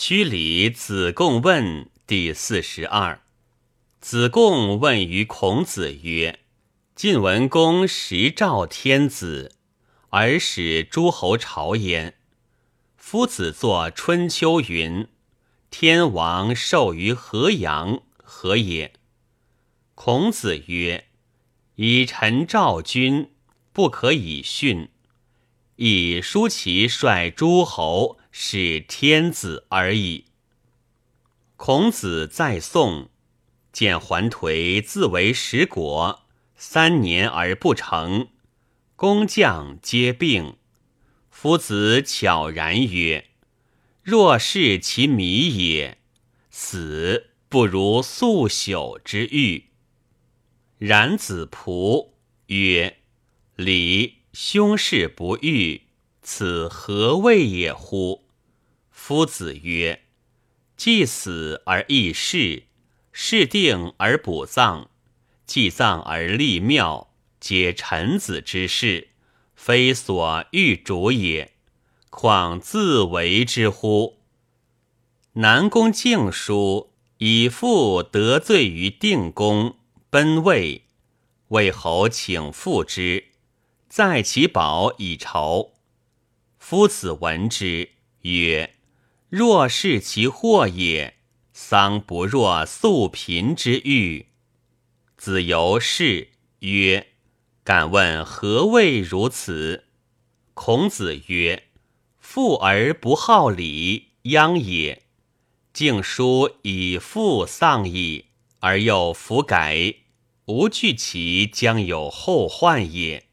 曲礼子贡问第四十二。子贡问于孔子曰：“晋文公时召天子，而使诸侯朝焉。夫子作《春秋》云：‘天王授于河阳，何也？’孔子曰：‘以臣召君，不可以训；以叔其率诸侯。’”是天子而已。孔子在宋，见桓颓自为十国，三年而不成，工匠皆病。夫子悄然曰：“若是其迷也，死不如速朽之欲。”然子仆曰：“礼兄事不遇，此何谓也乎？”夫子曰：“既死而易事，事定而补葬，祭葬而立庙，皆臣子之事，非所欲主也。况自为之乎？”南宫敬书以父得罪于定公，奔魏，魏侯请复之，在其宝以仇。夫子闻之曰。若是其祸也，丧不若素贫之欲。子由是曰：“敢问何谓如此？”孔子曰：“富而不好礼，殃也。敬书以富丧矣，而又弗改，吾惧其将有后患也。”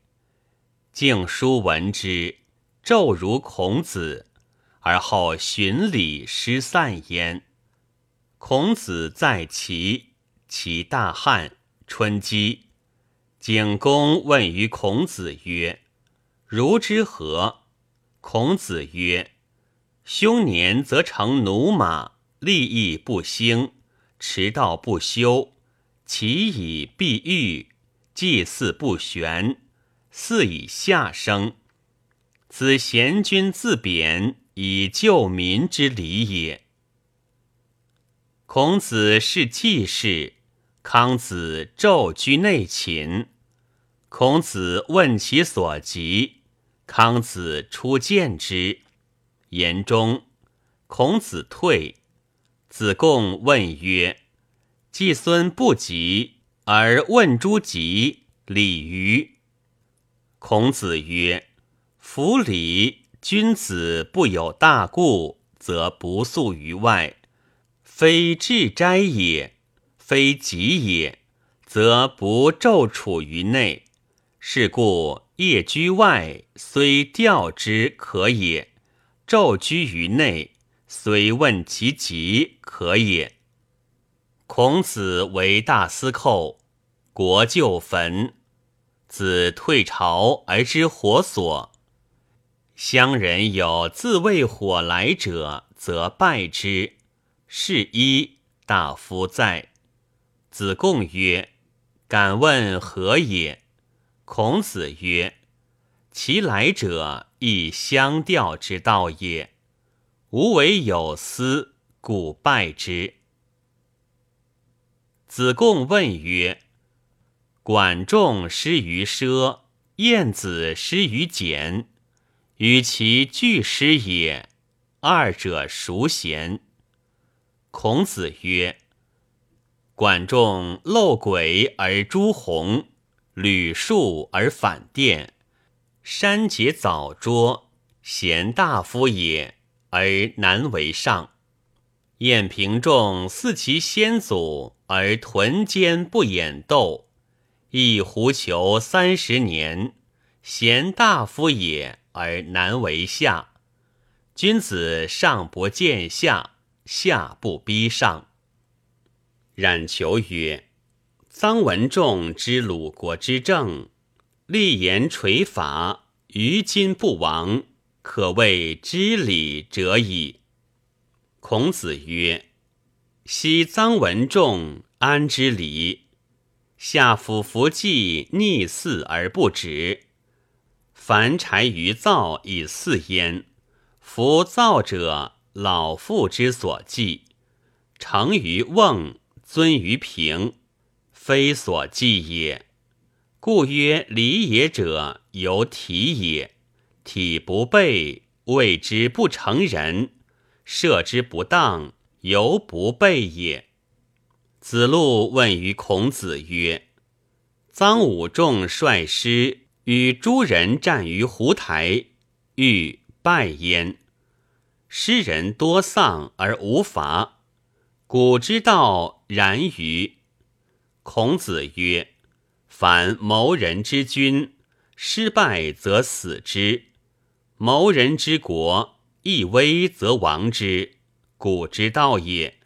敬书闻之，骤如孔子。而后循礼失散焉。孔子在齐，齐大旱，春饥。景公问于孔子曰：“如之何？”孔子曰：“凶年则乘驽马，利益不兴，迟道不修，其以避欲，祭祀不玄，祀以下生。子贤君自贬。”以救民之礼也。孔子是季氏，康子昼居内寝。孔子问其所及，康子出见之，言中。孔子退。子贡问曰：“季孙不及，而问诸疾，礼于？”孔子曰：“夫礼。”君子不有大故，则不宿于外；非至斋也，非吉也，则不昼处于内。是故夜居外，虽调之可也；昼居于内，虽问其疾可也。孔子为大司寇，国舅焚。子退朝而知火所。乡人有自谓火来者，则拜之。是一大夫在。子贡曰：“敢问何也？”孔子曰：“其来者，亦相调之道也。吾为有司，故拜之。”子贡问曰：“管仲失于奢，晏子失于俭。”与其俱失也，二者孰贤？孔子曰：“管仲漏轨而诛鸿，履树而反殿，山节早拙，贤大夫也，而难为上。晏平仲似其先祖，而屯坚不掩斗，亦狐裘三十年，贤大夫也。”而难为下，君子上不见下，下不逼上。冉求曰：“臧文仲之鲁国之政，立言垂法，于今不亡，可谓知礼者矣。”孔子曰：“昔臧文仲安知礼？下府服祭逆祀而不止。”凡柴于灶以祀焉，夫灶者老妇之所忌，成于瓮，尊于平，非所忌也。故曰：礼也者，由体也。体不备，谓之不成人；射之不当，犹不备也。子路问于孔子曰：“臧武仲率师与诸人战于湖台，欲败焉。诗人多丧而无伐，古之道然于？”孔子曰：“凡谋人之君，失败则死之；谋人之国，一危则亡之。古之道也。”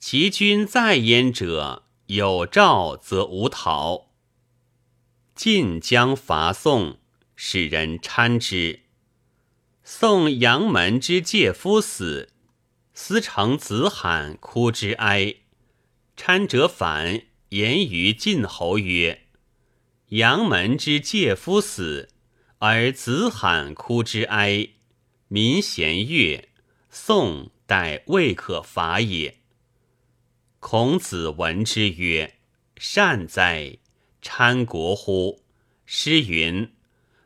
其君在焉者，有诏则无逃。晋将伐宋，使人参之。宋阳门之介夫死，司成子罕哭之哀。参者反言于晋侯曰：“阳门之介夫死，而子罕哭之哀，民咸悦。宋待未可伐也。”孔子闻之曰：“善哉！参国乎？诗云：‘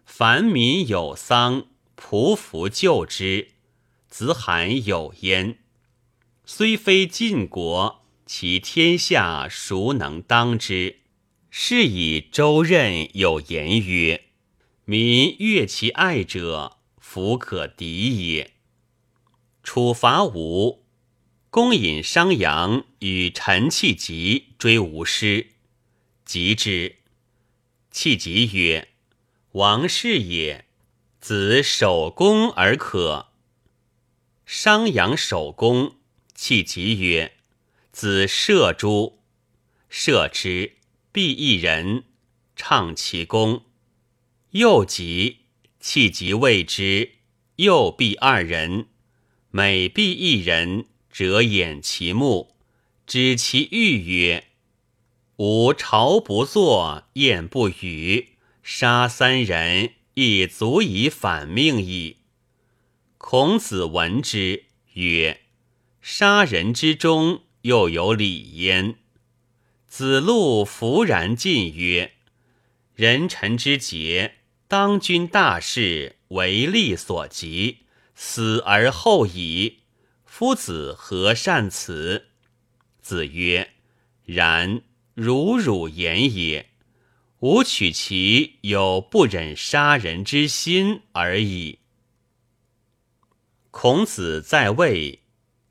凡民有丧，匍匐救之。’子罕有焉。虽非晋国，其天下孰能当之？是以周任有言曰：‘民悦其爱者，弗可敌也。’处伐吴。”公引商阳与陈弃疾追吴师，及之。气疾曰：“王氏也，子守公而可。”商阳守公，弃疾曰：“子射诸？”射之，必一人，唱其功。又疾，气疾谓之，又必二人，每必一人。折掩其目，指其欲曰：“吾朝不作，宴不语，杀三人，亦足以反命矣。”孔子闻之曰：“杀人之中，又有礼焉。”子路弗然进曰：“人臣之节，当君大事，为利所及，死而后已。”夫子何善此？子曰：“然，如汝言也。吾取其有不忍杀人之心而已。”孔子在位，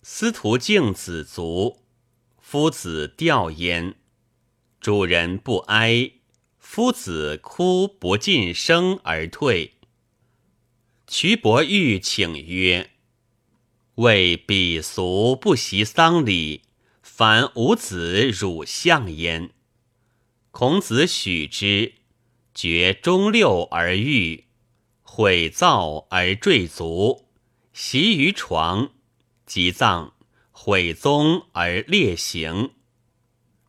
司徒敬子卒，夫子吊焉。主人不哀，夫子哭不尽声而退。瞿伯玉请曰。为鄙俗不习丧礼，凡吾子汝相焉。孔子许之，绝中六而浴，毁灶而坠足，席于床，即葬，毁宗而列行。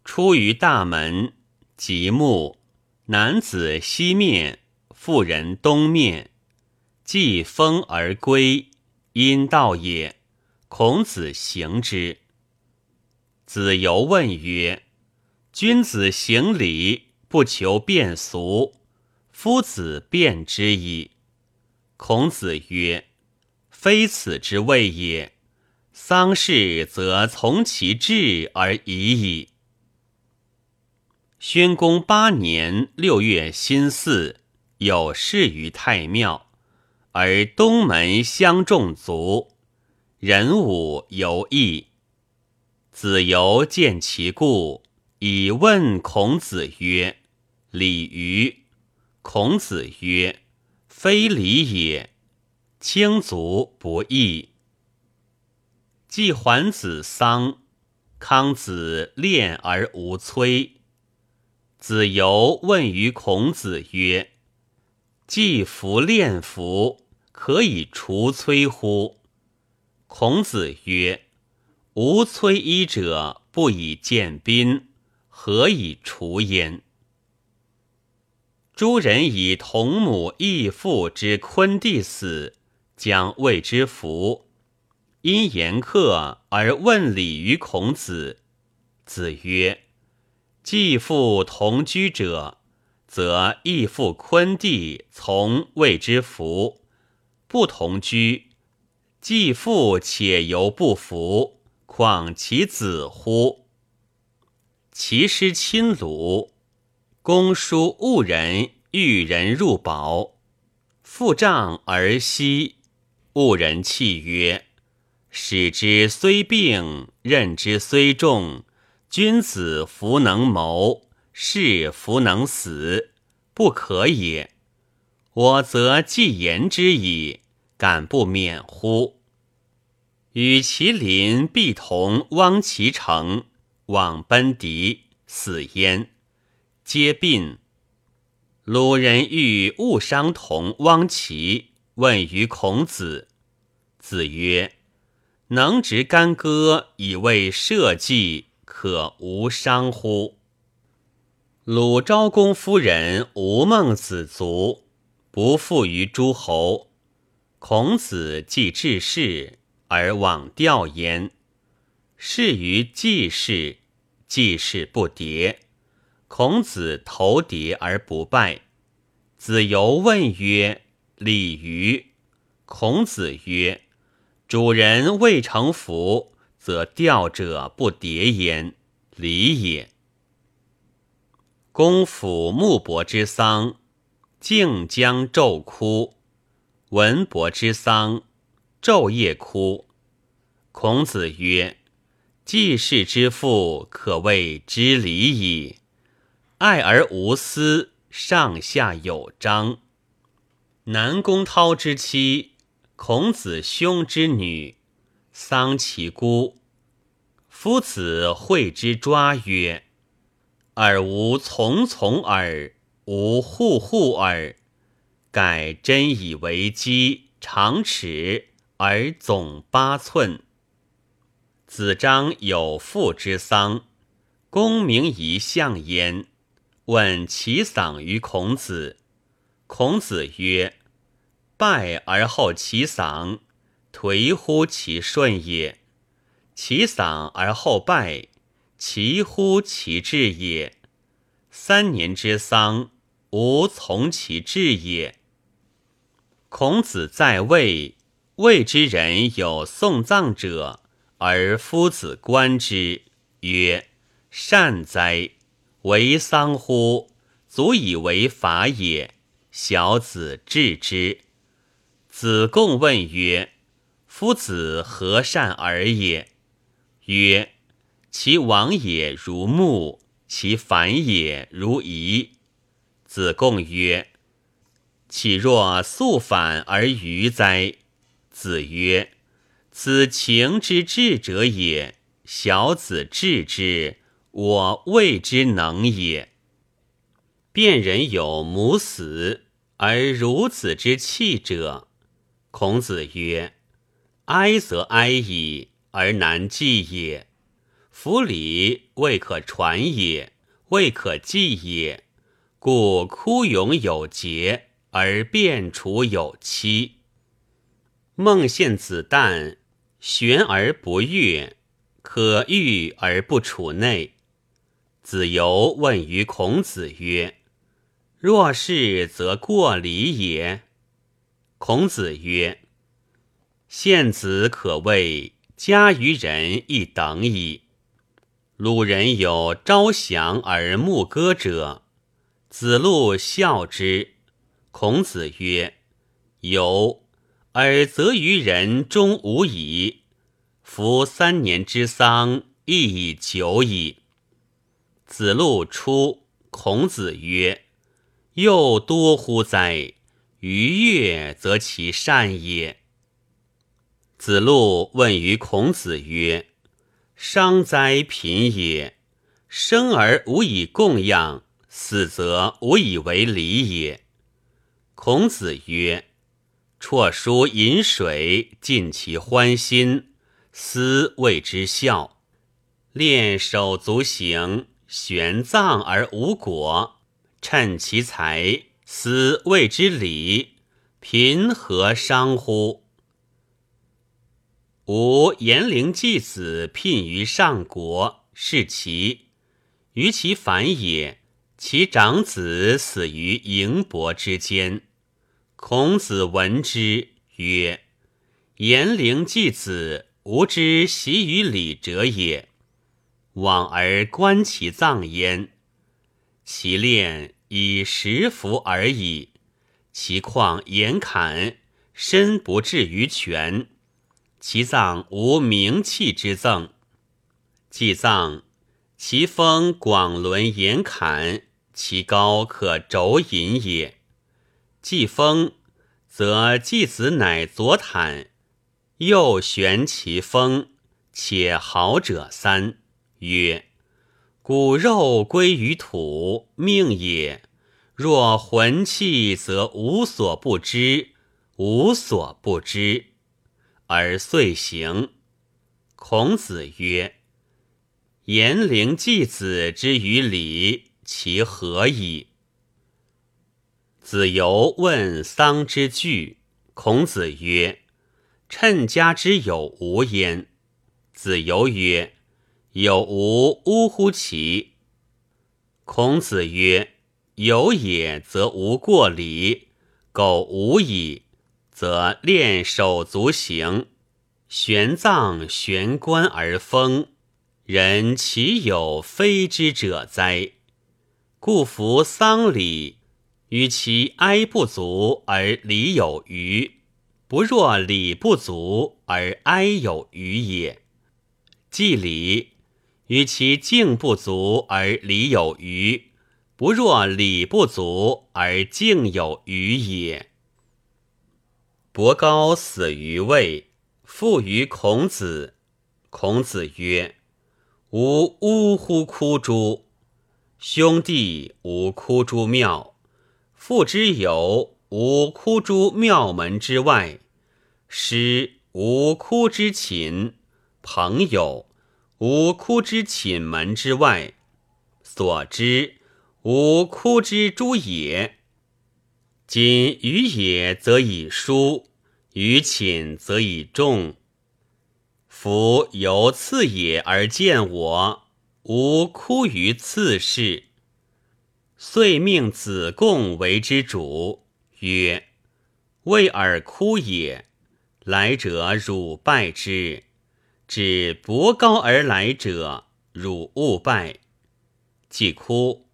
出于大门，即目，男子西面，妇人东面，既风而归，阴道也。孔子行之。子游问曰：“君子行礼，不求变俗，夫子变之矣。”孔子曰：“非此之谓也。丧事则从其志而已矣。”宣公八年六月辛巳，有事于太庙，而东门相中卒。人武犹异，子游见其故，以问孔子曰：“礼于？”孔子曰：“非礼也。轻足不义。”季桓子丧，康子恋而无催。子游问于孔子曰：“季服恋服，可以除催乎？”孔子曰：“吾摧衣者，不以见宾，何以除焉？”诸人以同母异父之昆弟死，将谓之福。因言客而问礼于孔子。子曰：“既复同居者，则亦复昆弟从谓之福；不同居，既复且犹不服，况其子乎？”其师亲鲁，公叔误人，遇人入宝，复杖而息。误人泣曰：“使之虽病，任之虽重。”君子弗能谋，士弗能死，不可也。我则既言之矣，敢不免乎？与其邻，必同汪其城，往奔敌，死焉，皆病。鲁人欲勿伤同汪齐，问于孔子。子曰：“能执干戈以为社稷。”可无伤乎？鲁昭公夫人吴孟子卒，不附于诸侯。孔子既治世，而往吊焉。是于季氏，季氏不迭。孔子投牒而不败。子游问曰：“礼于？”孔子曰：“主人未成服。”则吊者不迭焉，礼也。公府穆伯之丧，靖将昼哭；文伯之丧，昼夜哭。孔子曰：“季氏之父，可谓知礼矣。爱而无私，上下有章。南宫涛之妻，孔子兄之女。”丧其姑，夫子会之抓曰：“尔无从从耳，无户户耳。盖真以为基，长尺而总八寸。”子张有父之丧，公明仪相焉，问其丧于孔子。孔子曰：“拜而后其丧。”颓乎其顺也，其丧而后拜，其乎其志也。三年之丧，无从其志也。孔子在位，谓之人有送葬者，而夫子观之，曰：“善哉！为丧乎？足以为法也。”小子治之。子贡问曰。夫子何善尔也？曰：其亡也如木，其反也如夷。子贡曰：岂若素反而愚哉？子曰：此情之至者也。小子治之，我未之能也。辨人有母死而孺子之弃者。孔子曰。哀则哀矣，而难继也。夫礼未可传也，未可继也。故哭咏有节，而变处有期。孟献子旦，悬而不悦，可遇而不处内。子游问于孔子曰：“若是，则过礼也。”孔子曰。献子可谓加于人一等矣。鲁人有招降而牧歌者，子路笑之。孔子曰：“由，而则于人终无矣。夫三年之丧，亦已久矣。”子路出，孔子曰：“又多乎哉？逾越则其善也。”子路问于孔子曰：“伤哉贫也！生而无以供养，死则无以为礼也。”孔子曰：“辍书饮水，尽其欢心，斯谓之孝；练手足行，玄葬而无果，趁其财，斯谓之礼。贫何伤乎？”吾严陵季子聘于上国，是其于其反也。其长子死于迎伯之间。孔子闻之，曰：“颜陵季子，吾之习于礼者也。往而观其葬焉，其殓以十服而已。其况严侃，身不至于全。其葬无名器之赠。祭葬，其封广伦严侃，其高可肘引也。祭封，则祭子乃左坦，右悬其封，且好者三。曰：骨肉归于土，命也。若魂气，则无所不知，无所不知，而遂行。孔子曰：颜陵季子之于礼。其何矣？子游问丧之具，孔子曰：“趁家之有无焉？”子游曰：“有无呜乎其？”孔子曰：“有也，则无过礼；苟无矣，则练手足行，玄葬玄关而封。人岂有非之者哉？”故服丧礼，与其哀不足而礼有余，不若礼不足而哀有余也；祭礼，与其敬不足而礼有余，不若礼不足而敬有余也。伯高死于魏，父于孔子。孔子曰：“吾呜呼哭诸？”兄弟无哭诸庙，父之友无哭诸庙门之外，师无哭之寝，朋友无哭之寝门之外，所知无哭之诸也。今于也，则以疏；于寝，则以重。夫由次也而见我。吾哭于次世，遂命子贡为之主，曰：“为尔哭也。来者汝拜之；指伯高而来者，汝勿拜。”既哭，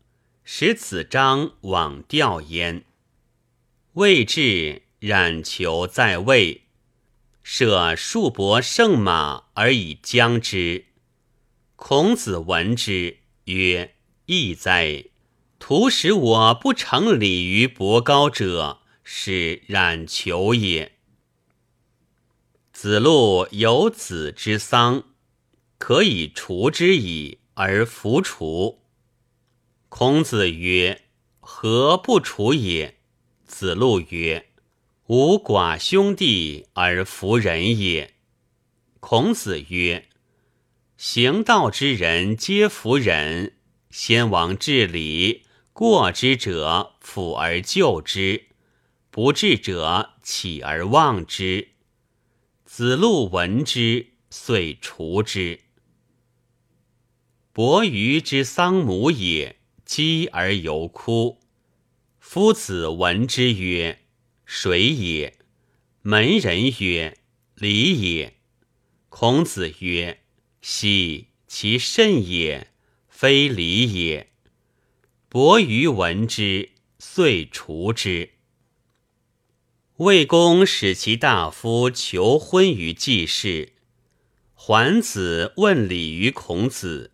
使子张往吊焉。未至，冉求在位，舍数伯胜马而以将之。孔子闻之曰：“义哉！徒使我不成礼于伯高者，是冉求也。”子路有子之丧，可以除之矣，而弗除。孔子曰：“何不除也？”子路曰：“吾寡兄弟而弗仁也。”孔子曰。行道之人皆服人，先王治礼，过之者抚而救之，不治者起而忘之。子路闻之，遂除之。伯鱼之丧母也，饥而犹哭。夫子闻之曰：“谁也？”门人曰：“礼也。”孔子曰。奚其甚也，非礼也。伯鱼闻之，遂除之。魏公使其大夫求婚于季氏，桓子问礼于孔子。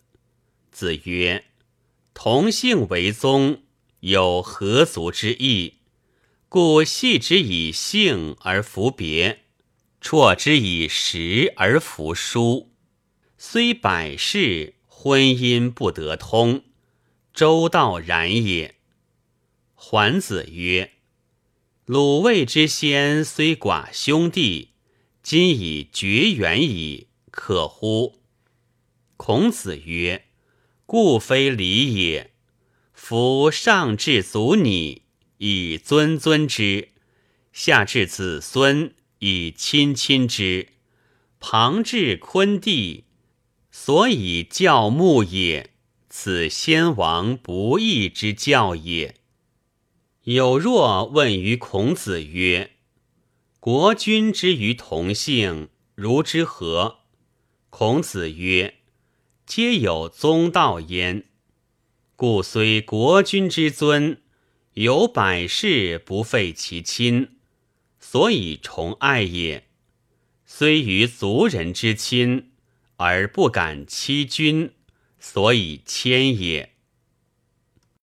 子曰：“同姓为宗，有何族之意，故系之以姓而服别，辍之以时而服书。”虽百世，婚姻不得通，周道然也。桓子曰：“鲁卫之先虽寡兄弟，今已绝缘矣，可乎？”孔子曰：“故非礼也。夫上至祖拟，以尊尊之；下至子孙，以亲亲之。”旁至昆弟，所以教牧也。此先王不义之教也。有若问于孔子曰：“国君之于同姓，如之何？”孔子曰：“皆有宗道焉。故虽国君之尊，有百世不废其亲，所以崇爱也。虽于族人之亲，而不敢欺君。”所以谦也。